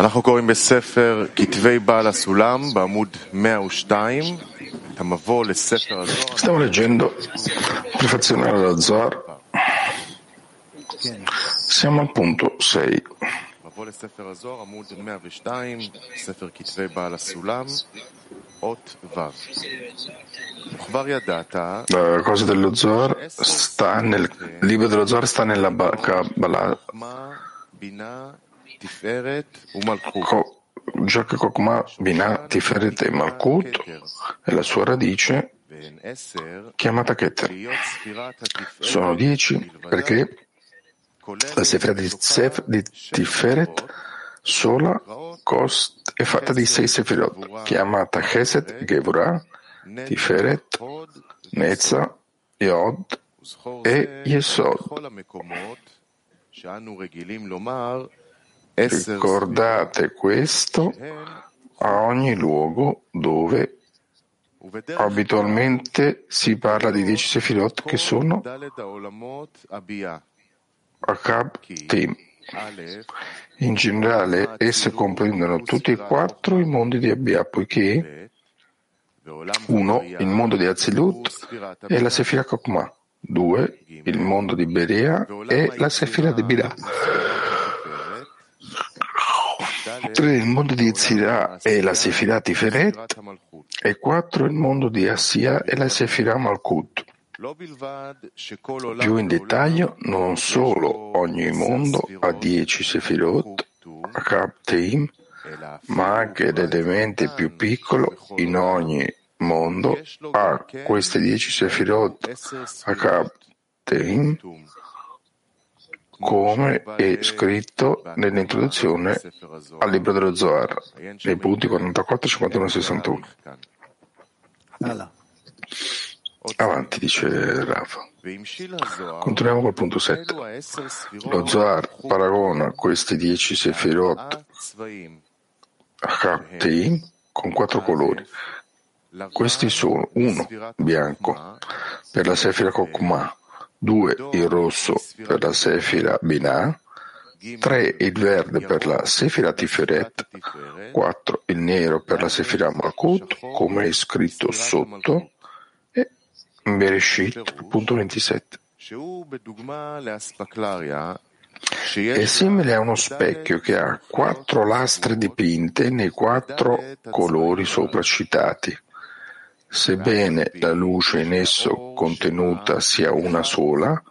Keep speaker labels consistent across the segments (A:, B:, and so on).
A: אנחנו קוראים בספר כתבי בעל הסולם בעמוד 102, את המבוא לספר הזוהר.
B: Stiamo leggendo prefazione alla Zohar. Siamo al punto 6.
A: מבוא לספר הזוהר, עמוד 102, ספר כתבי בעל הסולם, אות ו'. וכבר ידעת
B: La cosa dello Zohar sta nel il libro dello Zohar sta nella ba- Kabbalah. già che Kokma, Binah, Tiferet e Malkut è la sua radice chiamata Keter. Sono dieci perché la Sefera di, Sef, di Tiferet sola cost, è fatta di sei Sefirot, chiamata Heset
A: Gevura,
B: Tiferet, Nezza, Yod e Yesod. Ricordate questo a ogni luogo dove abitualmente si parla di dieci sefirot che sono Akab Tim. In generale esse comprendono tutti e quattro i mondi di Abia, poiché uno, il mondo di Azilut e la Sefira Kokma, due, il mondo di Berea e la Sefira di Bilah. 3 il mondo di Zirah e la Sefirah Tiferet e 4 il mondo di Asia e la Sefirah Malkut. Più in dettaglio, non solo ogni mondo ha 10 Sefirot, Akab Teim, ma anche l'elemento più piccolo in ogni mondo ha queste 10 Sefirot, Akab Teim, come è scritto nell'introduzione al libro dello Zohar, nei punti 44, 51 e 61. Avanti, dice Rafa. Continuiamo col punto 7. Lo Zohar paragona questi dieci sefirot Hakteim con quattro colori. Questi sono uno bianco per la sefira Kokumah, 2 il rosso per la Sefira Binah, 3 il verde per la Sefira Tiferet, 4 il nero per la Sefira Malkut, come è scritto sotto, e Bereshit, punto 27. È simile a uno specchio che ha quattro lastre dipinte nei quattro colori sopracitati. Sebbene la luce in esso contenuta sia una sola,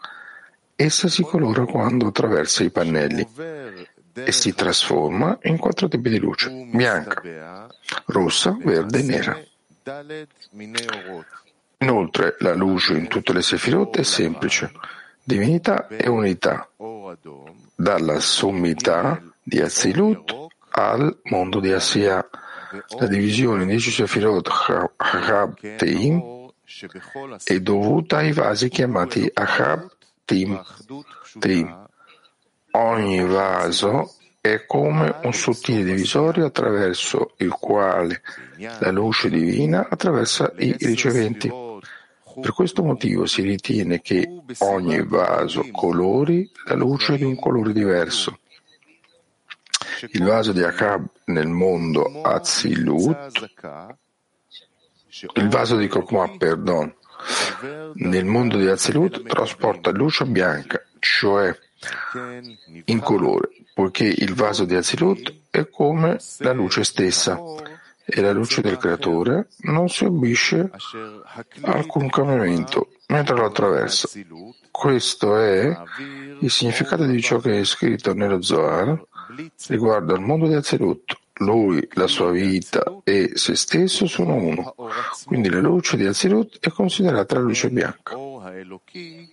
B: essa si colora quando attraversa i pannelli e si trasforma in quattro tipi di luce, bianca, rossa, verde e nera. Inoltre la luce in tutte le sefirotte è semplice, divinità e unità, dalla sommità di Azilut al mondo di Asiah la divisione in dieci Sefirot Ahab Teim è dovuta ai vasi chiamati Ahab Teim. Ogni vaso è come un sottile divisorio attraverso il quale la luce divina attraversa i riceventi. Per questo motivo si ritiene che ogni vaso colori la luce di un colore diverso il vaso di Akab nel mondo Azilut, il vaso di Kokma, perdon, nel mondo di Azilut trasporta luce bianca, cioè in colore, poiché il vaso di Azilut è come la luce stessa. E la luce del creatore non subisce alcun cambiamento mentre lo attraversa. Questo è il significato di ciò che è scritto nello Zohar riguardo al mondo di Azilut. Lui, la sua vita e se stesso sono uno. Quindi la luce di Azilut è considerata la luce bianca.
A: האור האלוקי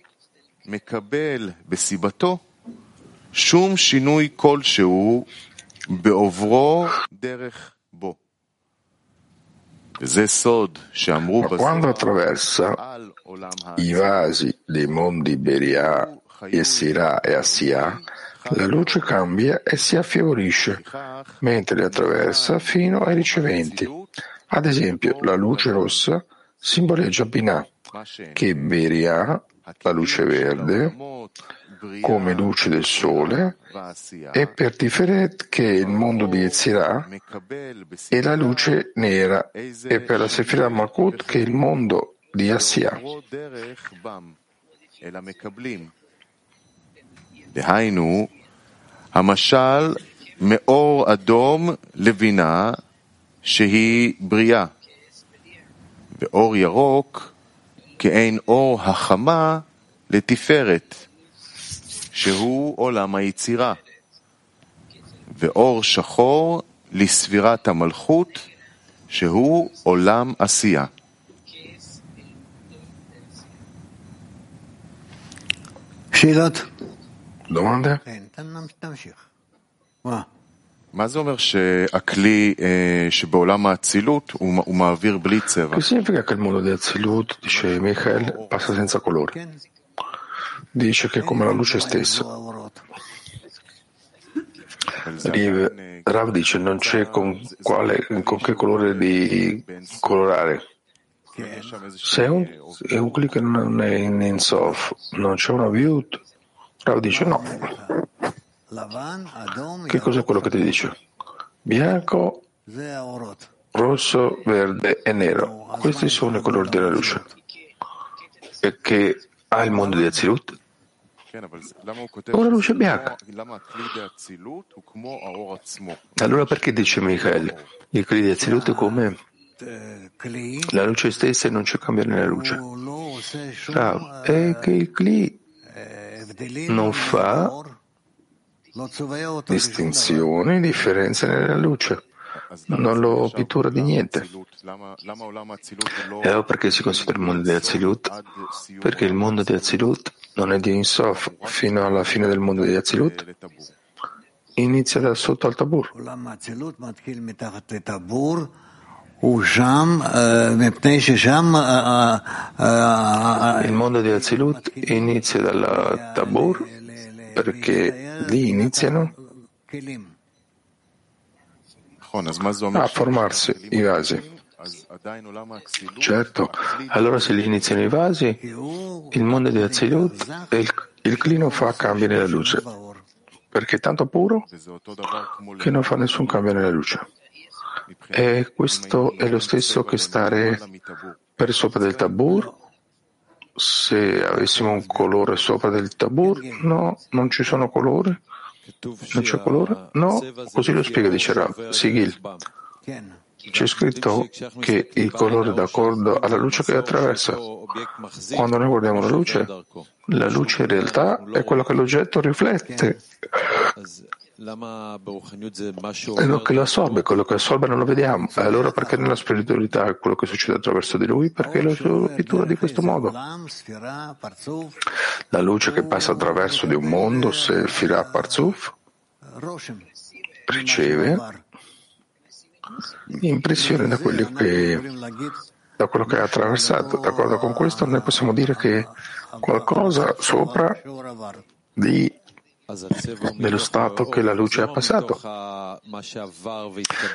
A: מקבל בסיבתו שום שינוי כלשהו בעוברו דרך בו. וזה סוד שאמרו
B: Ma quando attraversa
A: על עולם
B: i vasi dei mondi Beria, Essira e Assia, la luce cambia e si affievolisce mentre le attraversa fino ai riceventi. Ad esempio, la luce rossa simboleggia Binah, che Beria, la luce verde, come luce del sole, e per Tiferet, che è il mondo di Yetzirah, e la luce nera, e per la Sefirah Makut, che è il mondo di Asia.
A: Assia. המשל מאור אדום לבינה שהיא בריאה, ואור ירוק כעין אור החמה לתפארת, שהוא עולם היצירה, ואור שחור לספירת המלכות, שהוא עולם עשייה.
C: שאלות?
B: Domande? Che significa che il mondo di Azilut, dice Michael, passa senza colore? Dice che è come la luce stessa. Rav dice non c'è con, quale, con che colore di colorare. Se è un, è un click non è in, in soft, non c'è una view, Rav dice no. Che cos'è quello che ti dice? Bianco, rosso, verde e nero. Questi sono i colori della luce. E che ha il mondo di Azilut? Ora luce bianca. Allora perché dice Michael? Il cli di Azilut è come la luce stessa e non c'è cambiare nella luce.
C: Ah,
B: è che il
C: cli
B: non fa distinzione, differenza nella luce, non lo pittura di niente. E perché si considera il mondo di Azilut? Perché il mondo di Azilut non è di Insof fino alla fine del mondo di Azilut? Inizia da sotto al tabur. Il mondo di Azilut inizia dal Tabor perché lì iniziano a formarsi i vasi. Certo, allora se lì iniziano i vasi, il mondo di Azilut e il, il clino fa cambi nella luce, perché è tanto puro che non fa nessun cambio nella luce. E questo è lo stesso che stare per sopra del tabur? Se avessimo un colore sopra del tabur? No, non ci sono colori? Non c'è colore? No, così lo spiega, dice Rav. Sigil. C'è scritto che il colore è d'accordo alla luce che attraversa. Quando noi guardiamo la luce, la luce in realtà è quello che l'oggetto riflette. E eh, Quello che lo assorbe, quello che assorbe non lo vediamo. Eh, allora perché nella spiritualità quello che succede attraverso di lui? Perché lo pittura di questo modo. La luce che passa attraverso di un mondo, se Firà Parzuf, riceve impressione da quello che da quello che ha attraversato. D'accordo con questo noi possiamo dire che qualcosa sopra di dello stato che la luce ha passato.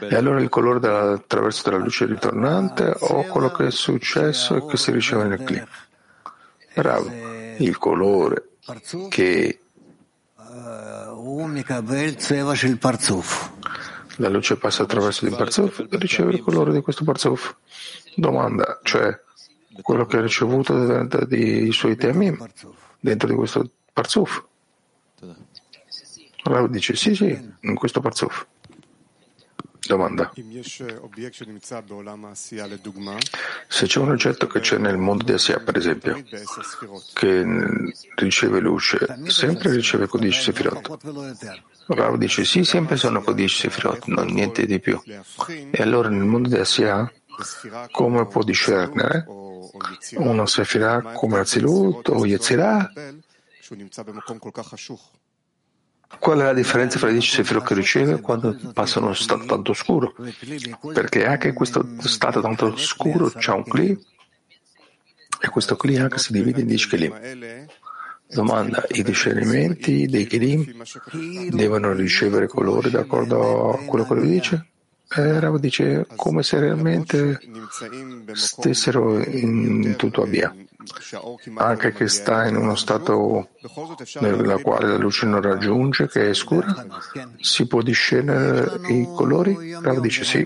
B: E allora il colore della, attraverso della luce ritornante o quello che è successo e che si riceve nel clima. Bravo, il colore che la luce passa attraverso il parzuf e riceve il colore di questo parzuf. Domanda, cioè quello che ha ricevuto dai suoi
C: temi
B: dentro di questo parzuf. Rav dice sì, sì, in questo parzuf. Domanda. Se c'è un oggetto che c'è nel mondo di Asia, per esempio, che riceve luce, sempre riceve codice Sefirot. Rav dice sì, sempre sono codice Sefirot, non niente di più. E allora nel mondo di Asia, come può discernere uno
D: sefirot
B: come Azilut o Yetzirah? Qual è la differenza tra i e sefiro che riceve quando passano uno stato tanto
C: oscuro?
B: Perché anche in questo stato tanto oscuro c'è un cli e questo cli anche si divide in 10 kelim. Domanda, i discernimenti dei kelim devono ricevere colore d'accordo a quello che lui dice? Eh, Rav dice come se realmente stessero in tutto a via anche che sta in uno stato nel quale la luce non raggiunge, che è scura, si può discernere i colori? Rav dice sì.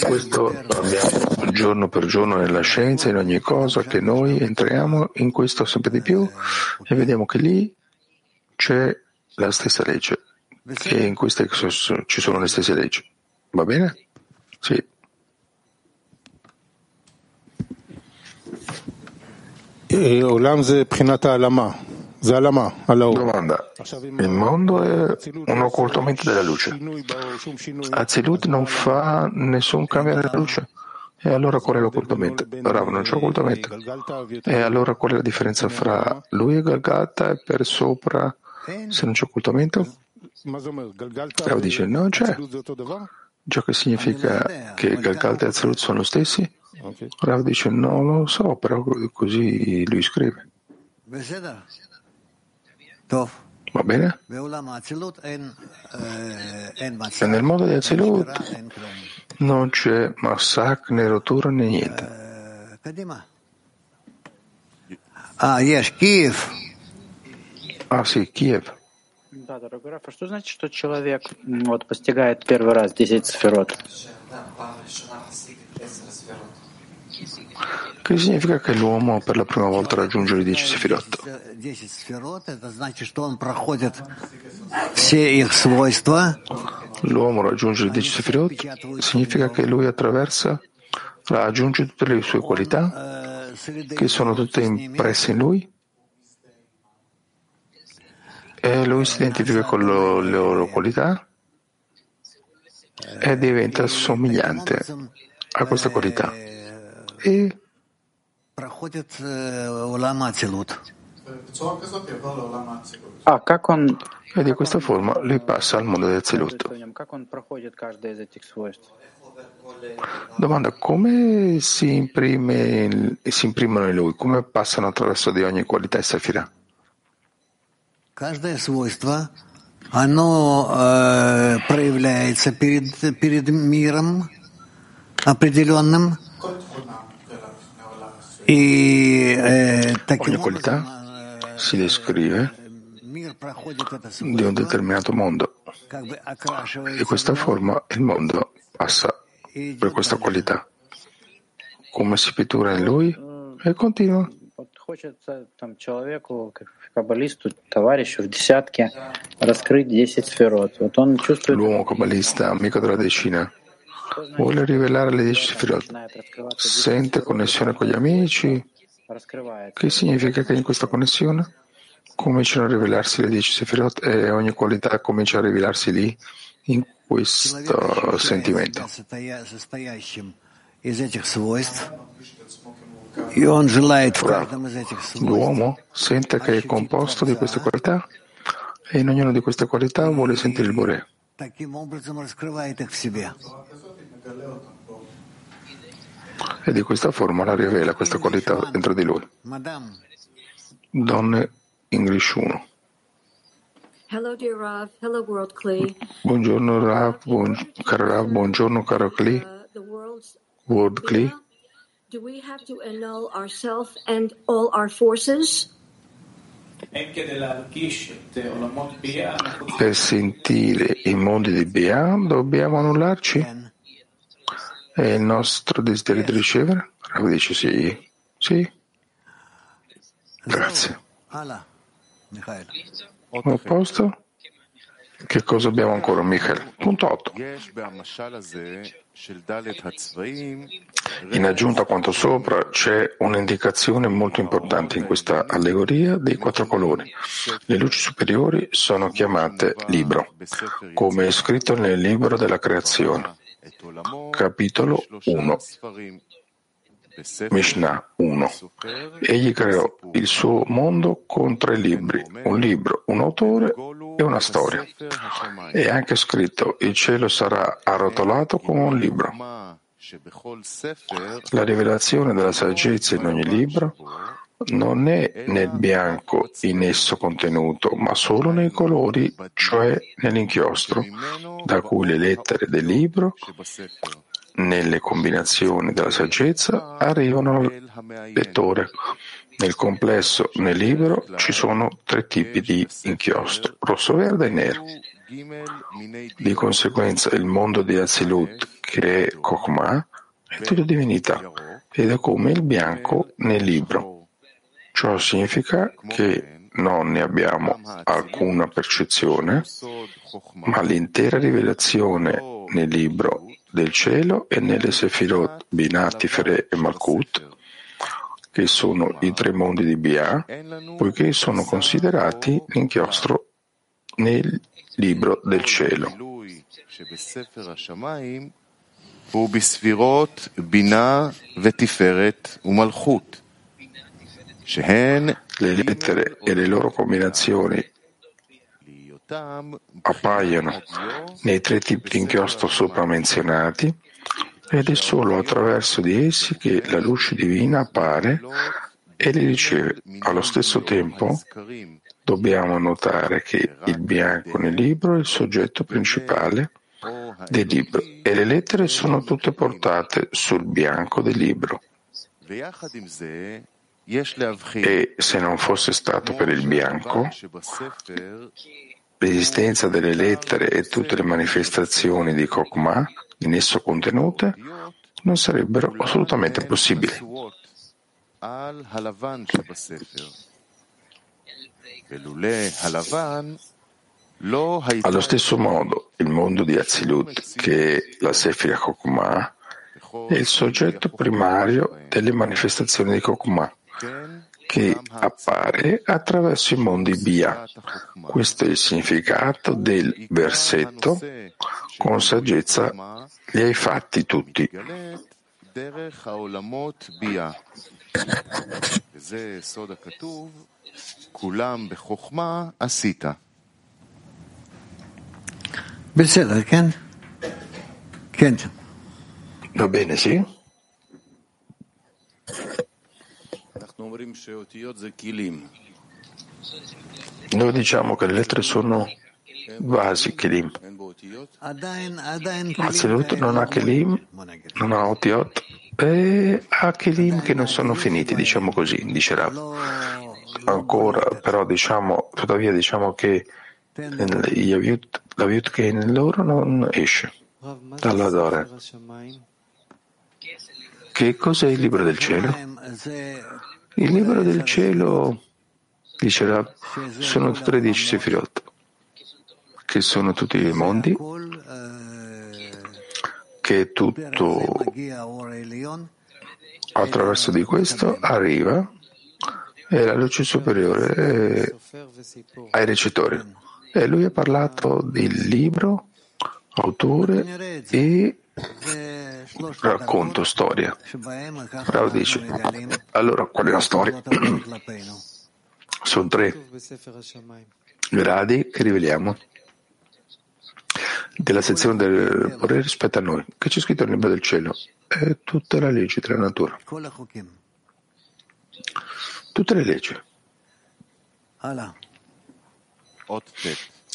B: Questo abbiamo giorno per giorno nella scienza, in ogni cosa, che noi entriamo in questo sempre di più e vediamo che lì c'è la stessa legge, che in queste ci sono le stesse leggi. Va bene? Sì. Domanda. Il mondo è un occultamento della luce. Azilut non fa nessun cambiare la luce. E allora qual è l'occultamento? Rav non c'è occultamento. E allora qual è la differenza fra lui e Galgata e per sopra se non c'è occultamento? Rav dice no c'è. Ciò che significa che Galgalta e Azilut sono lo stessi? Rav dice no lo so, però così lui scrive. Va bene? E nel mondo di Azilut non c'è massacro né rottura né niente.
C: Ah, yes, Kiev.
B: Ah sì, Kiev.
E: Да, дорогой Раф, а что значит, что человек вот, постигает первый раз 10 сферот?
B: Che significa che l'uomo per la prima volta raggiunge le 10 sefirot? L'uomo raggiunge le 10 sefirot significa che lui attraversa, raggiunge tutte le sue qualità che sono tutte impresse in lui. E lui si identifica con lo, le loro qualità e diventa somigliante a questa qualità e
E: А как он,
B: e di questa forma lui passa al mondo del Zelut.
E: в нем, как он проходит каждое из этих свойств?
B: Domanda come si, imprime, si imprimono in lui, come passano attraverso di ogni qualità e safira?
C: Каждое свойство, оно e, eh,
B: ogni qualità si descrive di un determinato mondo. E questa forma il mondo passa per questa qualità. Come si pittura in lui? E continua. L'uomo cabalista amico della decina vuole rivelare le dieci sefirot, sente connessione con gli amici, che significa che in questa connessione cominciano a rivelarsi le dieci sefirot e ogni qualità comincia a rivelarsi lì in questo sentimento. L'uomo sente che è composto di queste qualità e in ognuna di queste qualità vuole sentire il Bore e di questa formula rivela questa qualità dentro di lui. Donne English 1.
F: Hello dear Rav, hello world Kli.
B: Buongiorno Rav, buon, caro Rav, buongiorno caro
F: uh, Kli.
B: World Kli.
F: Do we have to annul ourselves and all our forces?
B: Per sentire i mondi di Bia dobbiamo annullarci? È il nostro desiderio di ricevere? Rav dice sì. Sì. Grazie. A posto? Che cosa abbiamo ancora, Michael? Punto 8. In aggiunta a quanto sopra c'è un'indicazione molto importante in questa allegoria dei quattro colori. Le luci superiori sono chiamate libro, come è scritto nel libro della creazione capitolo 1, Mishnah 1. Egli creò il suo mondo con tre libri, un libro, un autore e una storia. È anche scritto, il cielo sarà arrotolato come un libro. La rivelazione della saggezza in ogni libro non è nel bianco in esso contenuto, ma solo nei colori, cioè nell'inchiostro, da cui le lettere del libro nelle combinazioni della saggezza arrivano al lettore. Nel complesso, nel libro, ci sono tre tipi di inchiostro, rosso, verde e nero. Di conseguenza il mondo di Azilut, che è Kokma, è tutta divinità ed è come il bianco nel libro. Ciò significa che non ne abbiamo alcuna percezione, ma l'intera rivelazione nel libro del cielo e nelle Sefirot Binati, Fere e Malkut, che sono i tre mondi di Bia, poiché sono considerati l'inchiostro nel libro del cielo.
A: ובספירות בינה ותפארת ומלכות, שהן
B: Le lettere e le loro combinazioni appaiono nei tre tipi di inchiostro sopra menzionati ed è solo attraverso di essi che la luce divina appare e li riceve. Allo stesso tempo dobbiamo notare che il bianco nel libro è il soggetto principale del libro e le lettere sono tutte portate sul bianco del libro. E se non fosse stato per il bianco, l'esistenza delle lettere e tutte le manifestazioni di Kokma in esso contenute non sarebbero assolutamente possibili. Allo stesso modo, il mondo di Azilut, che è la Sefira Kokma, è il soggetto primario delle manifestazioni di Kokma, che appare attraverso i mondi Bia. Questo è il significato del versetto con saggezza li hai fatti tutti. Va bene, sì? Noi diciamo che le lettere sono vasi, Kelim. Azilut non ha Kelim, non ha Otiot, e ha Kelim che non sono finiti, diciamo così, dice Rav. Ancora, però diciamo, tuttavia diciamo che la Viut che è in loro non esce dall'Adore. Che cos'è il libro del cielo? Il libro del cielo, dice Rav, sono 13 sefirot, che sono tutti i mondi, che tutto attraverso di questo arriva e la luce superiore ai recitatori. E lui ha parlato del libro, autore e racconto, storia. Rav dice, allora qual è la storia? Sono tre gradi che riveliamo della sezione del Pore rispetto a noi. Che c'è scritto nel libro del cielo? È tutta la legge della natura. Tutte le leggi.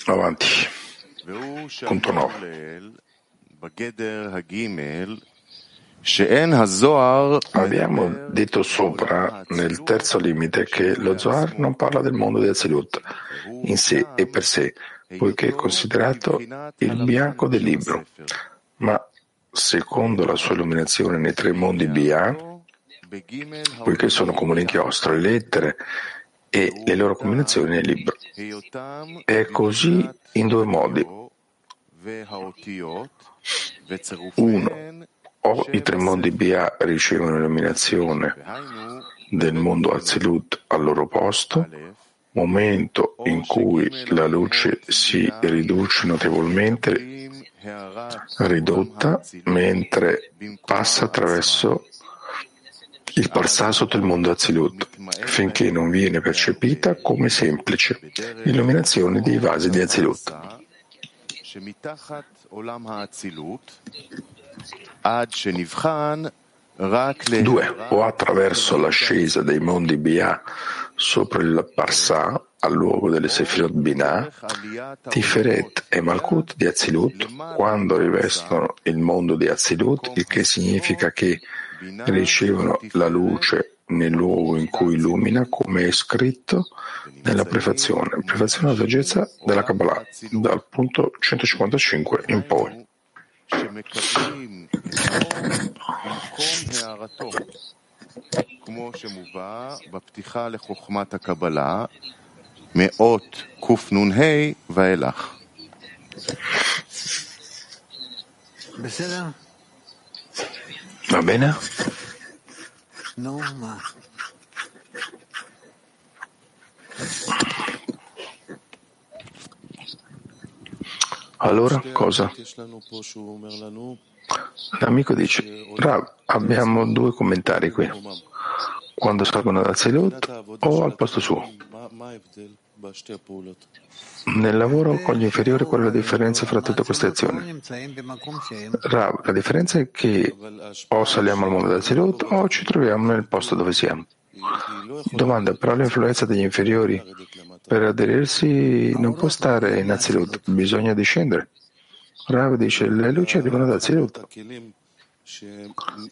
B: Avanti. Punto 9. Abbiamo detto sopra, nel terzo limite, che lo Zohar non parla del mondo di Azilut in sé e per sé, poiché è considerato il bianco del libro, ma secondo la sua illuminazione nei tre mondi Bia, poiché sono come l'inchiostro, le lettere e le loro combinazioni nel libro. È così in due modi. Uno, o i tre mondi Bia ricevono l'illuminazione del mondo Azilut al loro posto, momento in cui la luce si riduce notevolmente, ridotta, mentre passa attraverso il parsà sotto il mondo Azilut, finché non viene percepita come semplice illuminazione dei vasi di Azilut. Due, o attraverso l'ascesa dei mondi Bia sopra il Parsà, al luogo delle Sefirot Binah, Tiferet e Malkut di Azilut, quando rivestono il mondo di Azilut, il che significa che ricevono la luce nel luogo in cui illumina, come è scritto nella prefazione, prefazione alla saggezza della Kabbalah, dal punto 155 in poi.
A: שמקבלים האור במקום הארתו, כמו שמובא בפתיחה לחוכמת הקבלה, מאות קנ"ה ואילך.
C: בסדר?
B: Va bene?
C: No, ma...
B: Allora cosa? L'amico dice, Rav, abbiamo due commentari qui, quando salgono dal Selut o al posto suo. Nel lavoro con gli inferiori, qual è la differenza fra tutte queste azioni? Rav, la differenza è che o saliamo al mondo da Zelot o ci troviamo nel posto dove siamo. Domanda, però l'influenza degli inferiori per aderirsi non può stare in Azilut, bisogna discendere. Rav dice, le luci arrivano da Azilut.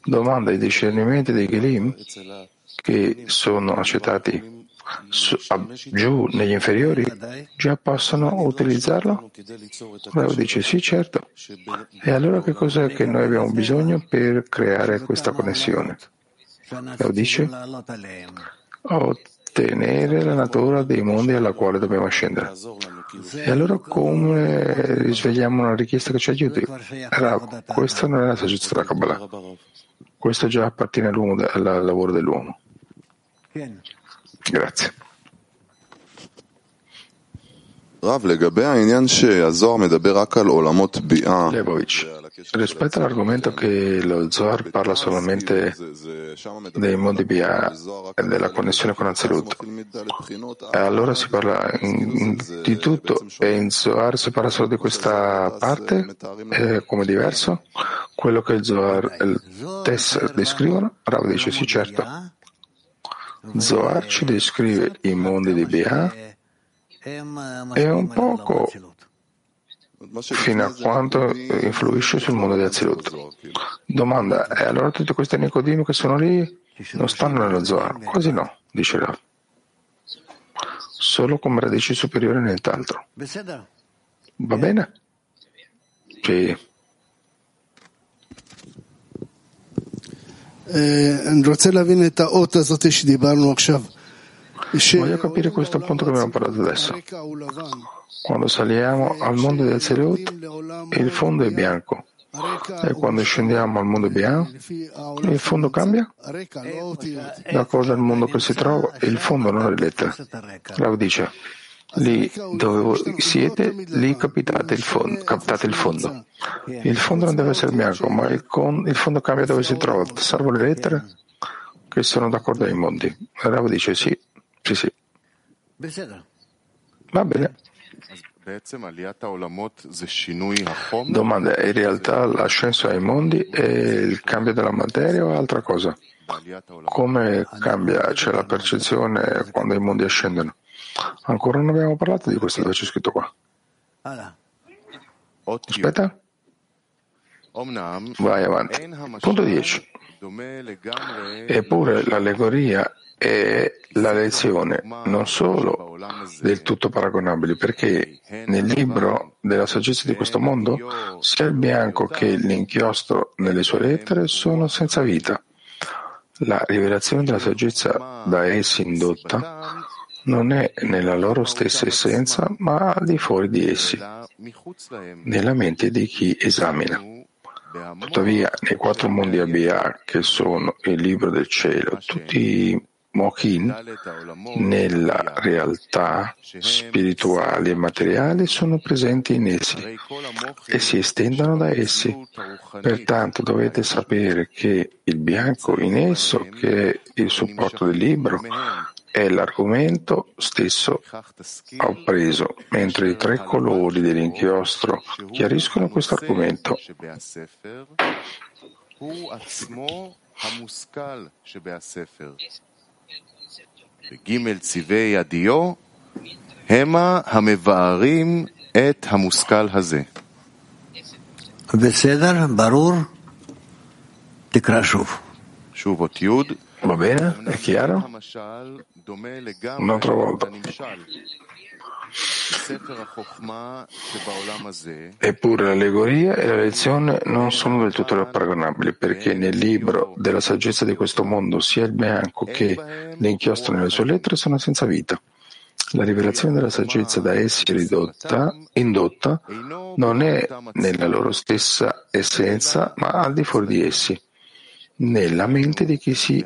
B: Domanda, i discernimenti dei Gelim che sono accettati su, a, giù negli inferiori già possono utilizzarlo? Rav dice sì, certo. E allora che cos'è che noi abbiamo bisogno per creare questa connessione? Rav dice ottenere la natura dei mondi alla quale dobbiamo ascendere. E allora come risvegliamo una richiesta che ci aiuti? Rav, questa non è la saggezza della Kabbalah. Questo già appartiene al lavoro dell'uomo. Grazie. Rav, rispetto all'argomento che lo Zohar parla solamente dei mondi BA e della connessione con Anzelut, allora si parla di tutto e in Zohar si parla solo di questa parte eh, come diverso? Quello che il Zohar e il Tess descrivono? Rav dice sì, certo. Zohar ci descrive i mondi di Bia e un poco fino a quanto influisce sul mondo di Azilut. Domanda, e allora tutti questi Nicodimi che sono lì non stanno nello Zohar? Quasi no, dice Rav. Solo come radici superiori nient'altro. Va bene? Sì. Voglio capire questo punto che abbiamo parlato adesso. Quando saliamo al mondo del Seriot, il fondo è bianco. E quando scendiamo al mondo bianco, il fondo cambia?
G: Da
B: cosa il mondo che si trova? Il fondo non è lettera. Rav dice lì dove siete, lì capitate il, fondo, capitate il fondo. Il fondo non deve essere bianco, ma il, con, il fondo cambia dove si trova, salvo le lettere che sono d'accordo ai mondi. Rav dice sì, sì, sì. Va bene. Domanda, in realtà l'ascenso ai mondi è il cambio della materia o è altra cosa? Come cambia? C'è la percezione quando i mondi ascendono? Ancora non abbiamo parlato di questo dove c'è scritto qua. Aspetta. Vai avanti. Punto 10. Eppure l'allegoria è la lezione non solo del tutto paragonabile, perché nel libro della saggezza di questo mondo sia il bianco che l'inchiostro nelle sue lettere sono senza vita. La rivelazione della saggezza da essi indotta non è nella loro stessa essenza, ma al di fuori di essi, nella mente di chi esamina. Tuttavia, nei quattro mondi ABA, che sono il libro del cielo, tutti i
A: Mokin
B: nella realtà spirituale e materiale sono presenti in essi e si estendono da essi. Pertanto dovete sapere che il bianco in esso, che è il supporto del libro, è l'argomento stesso
A: בכך תסכים
B: ho preso, mentre i tre colori dell'inchiostro chiariscono questo argomento.
A: שבהספר הוא עצמו המושכל שבהספר. בג' צבעי הדיו המה המבארים את המושכל הזה.
C: בסדר, ברור? תקרא שוב.
A: שוב אות י'
B: Va bene? È chiaro? Un'altra volta. Eppure l'allegoria e la lezione non sono del tutto paragonabili perché nel libro della saggezza di questo mondo sia il bianco che l'inchiostro nelle sue lettere sono senza vita. La rivelazione della saggezza da essi ridotta, indotta, non è nella loro stessa essenza ma al di fuori di essi nella mente di chi si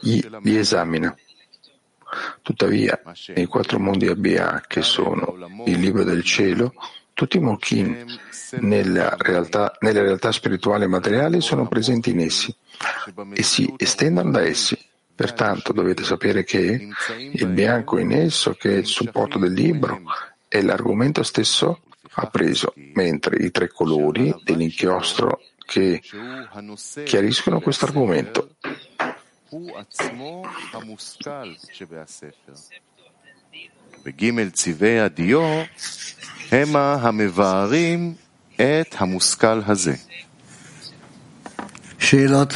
B: li, li esamina. Tuttavia, nei quattro mondi ABA, che sono il libro del cielo, tutti i Mokim nella realtà, nelle realtà spirituali e materiali sono presenti in essi e si estendono da essi. Pertanto dovete sapere che il bianco in esso, che è il supporto del libro, è l'argomento stesso appreso, mentre i tre colori dell'inchiostro che chiariscono questo argomento
A: הוא עצמו המושכל שבהספר. וג' צבעי הדיו המה המבארים את המושכל הזה.
C: שאלות?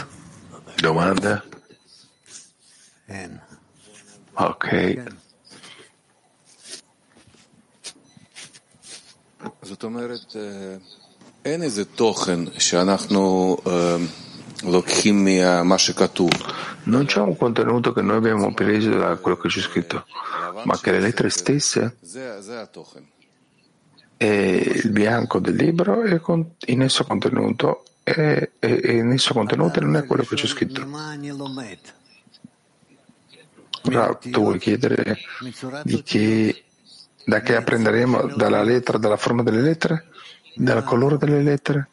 B: Domande?
C: אין.
B: Ok.
H: זאת אומרת, אה, אין איזה תוכן שאנחנו אה, לוקחים ממה שכתוב.
B: Non c'è un contenuto che noi abbiamo preso da quello che c'è scritto, ma che le lettere stesse
H: זה, זה התוכן.
B: e il bianco del libro è con- in esso contenuto e, e- e in esso contenuto non è quello che c'è scritto.
C: ממה אני לומד?
B: Ora tu vuoi chiedere di che, da che apprenderemo? Dalla lettera, dalla forma delle lettere? dal colore delle lettere?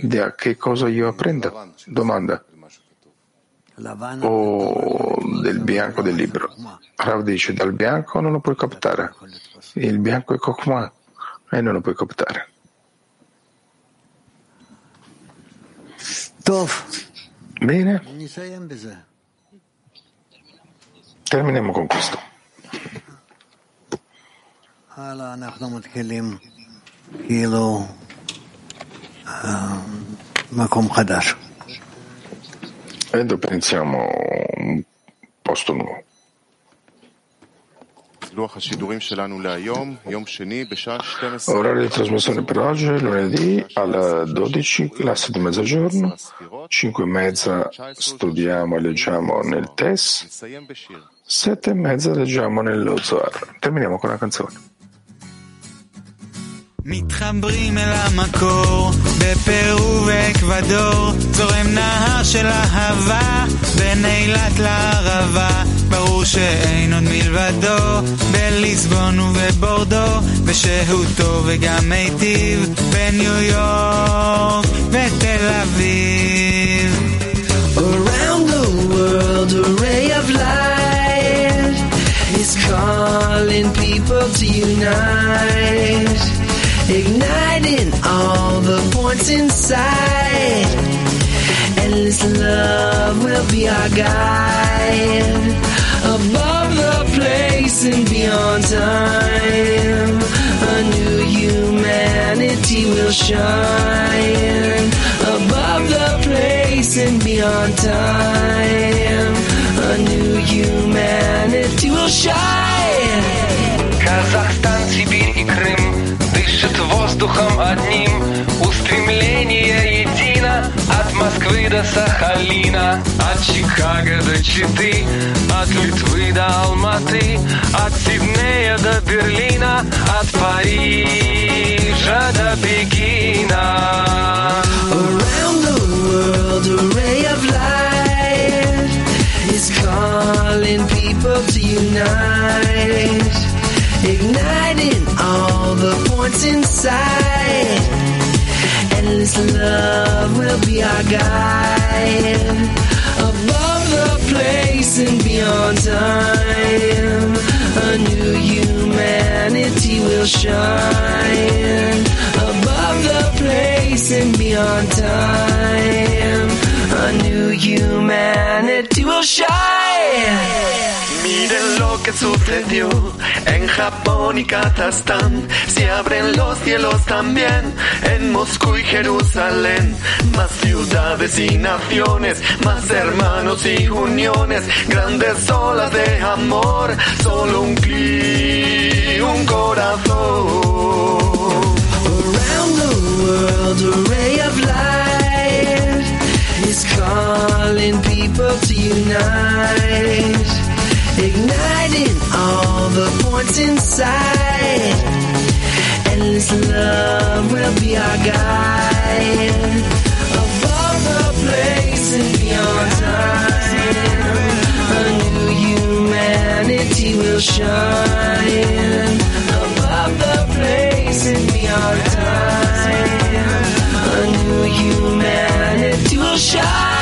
B: Da che cosa io apprendo? Domanda. O del bianco del libro. Rav dice, dal bianco non lo puoi captare. Il bianco è Kokma e non lo puoi captare. Bene. Terminiamo con questo. Quando pensiamo un posto nuovo. Orario di trasmissione per oggi, lunedì alle 12, classe di mezzogiorno, 5 e mezza studiamo e leggiamo nel
A: TES,
B: 7 e mezza leggiamo nello Zohar. Terminiamo con la canzone.
I: מתחברים אל המקור, בפרו ואקוודור, זורם נהר של אהבה, בין אילת לערבה, ברור שאין עוד מלבדו, בליסבון ובבורדו, ושהותו וגם מיטיב, בניו יורק ותל אביב.
J: Around the world, a ray of light is calling people to unite, igniting all the points inside. Endless love will be our guide, above the place and beyond time. A new humanity will shine above the place and beyond time. A new humanity will shine.
I: Воздухом одним. Устремление едино от Москвы до Сахалина, от Чикаго до Читы, от Литвы до Алматы, от Сиднея до Берлина, от Парижа до Пекина.
J: Around the world, a ray of light is calling people to unite, igniting all the points inside. Endless love will be our guide, above the place and beyond time. A new humanity will shine above the place and beyond time. A new humanity will shine.
I: Miden loket
K: sucedió en Japón y Kazajstán. Se abren los cielos también en Moscú y Jerusalén. Más ciudades y naciones, más hermanos y uniones, grandes olas de amor, solo un clic, un corazón.
J: Around the world, a ray of light is calling people to unite, igniting all the points inside. Endless love will be our guide. Above the place and beyond time, a new humanity will shine. Above the place and beyond time, a new humanity will shine.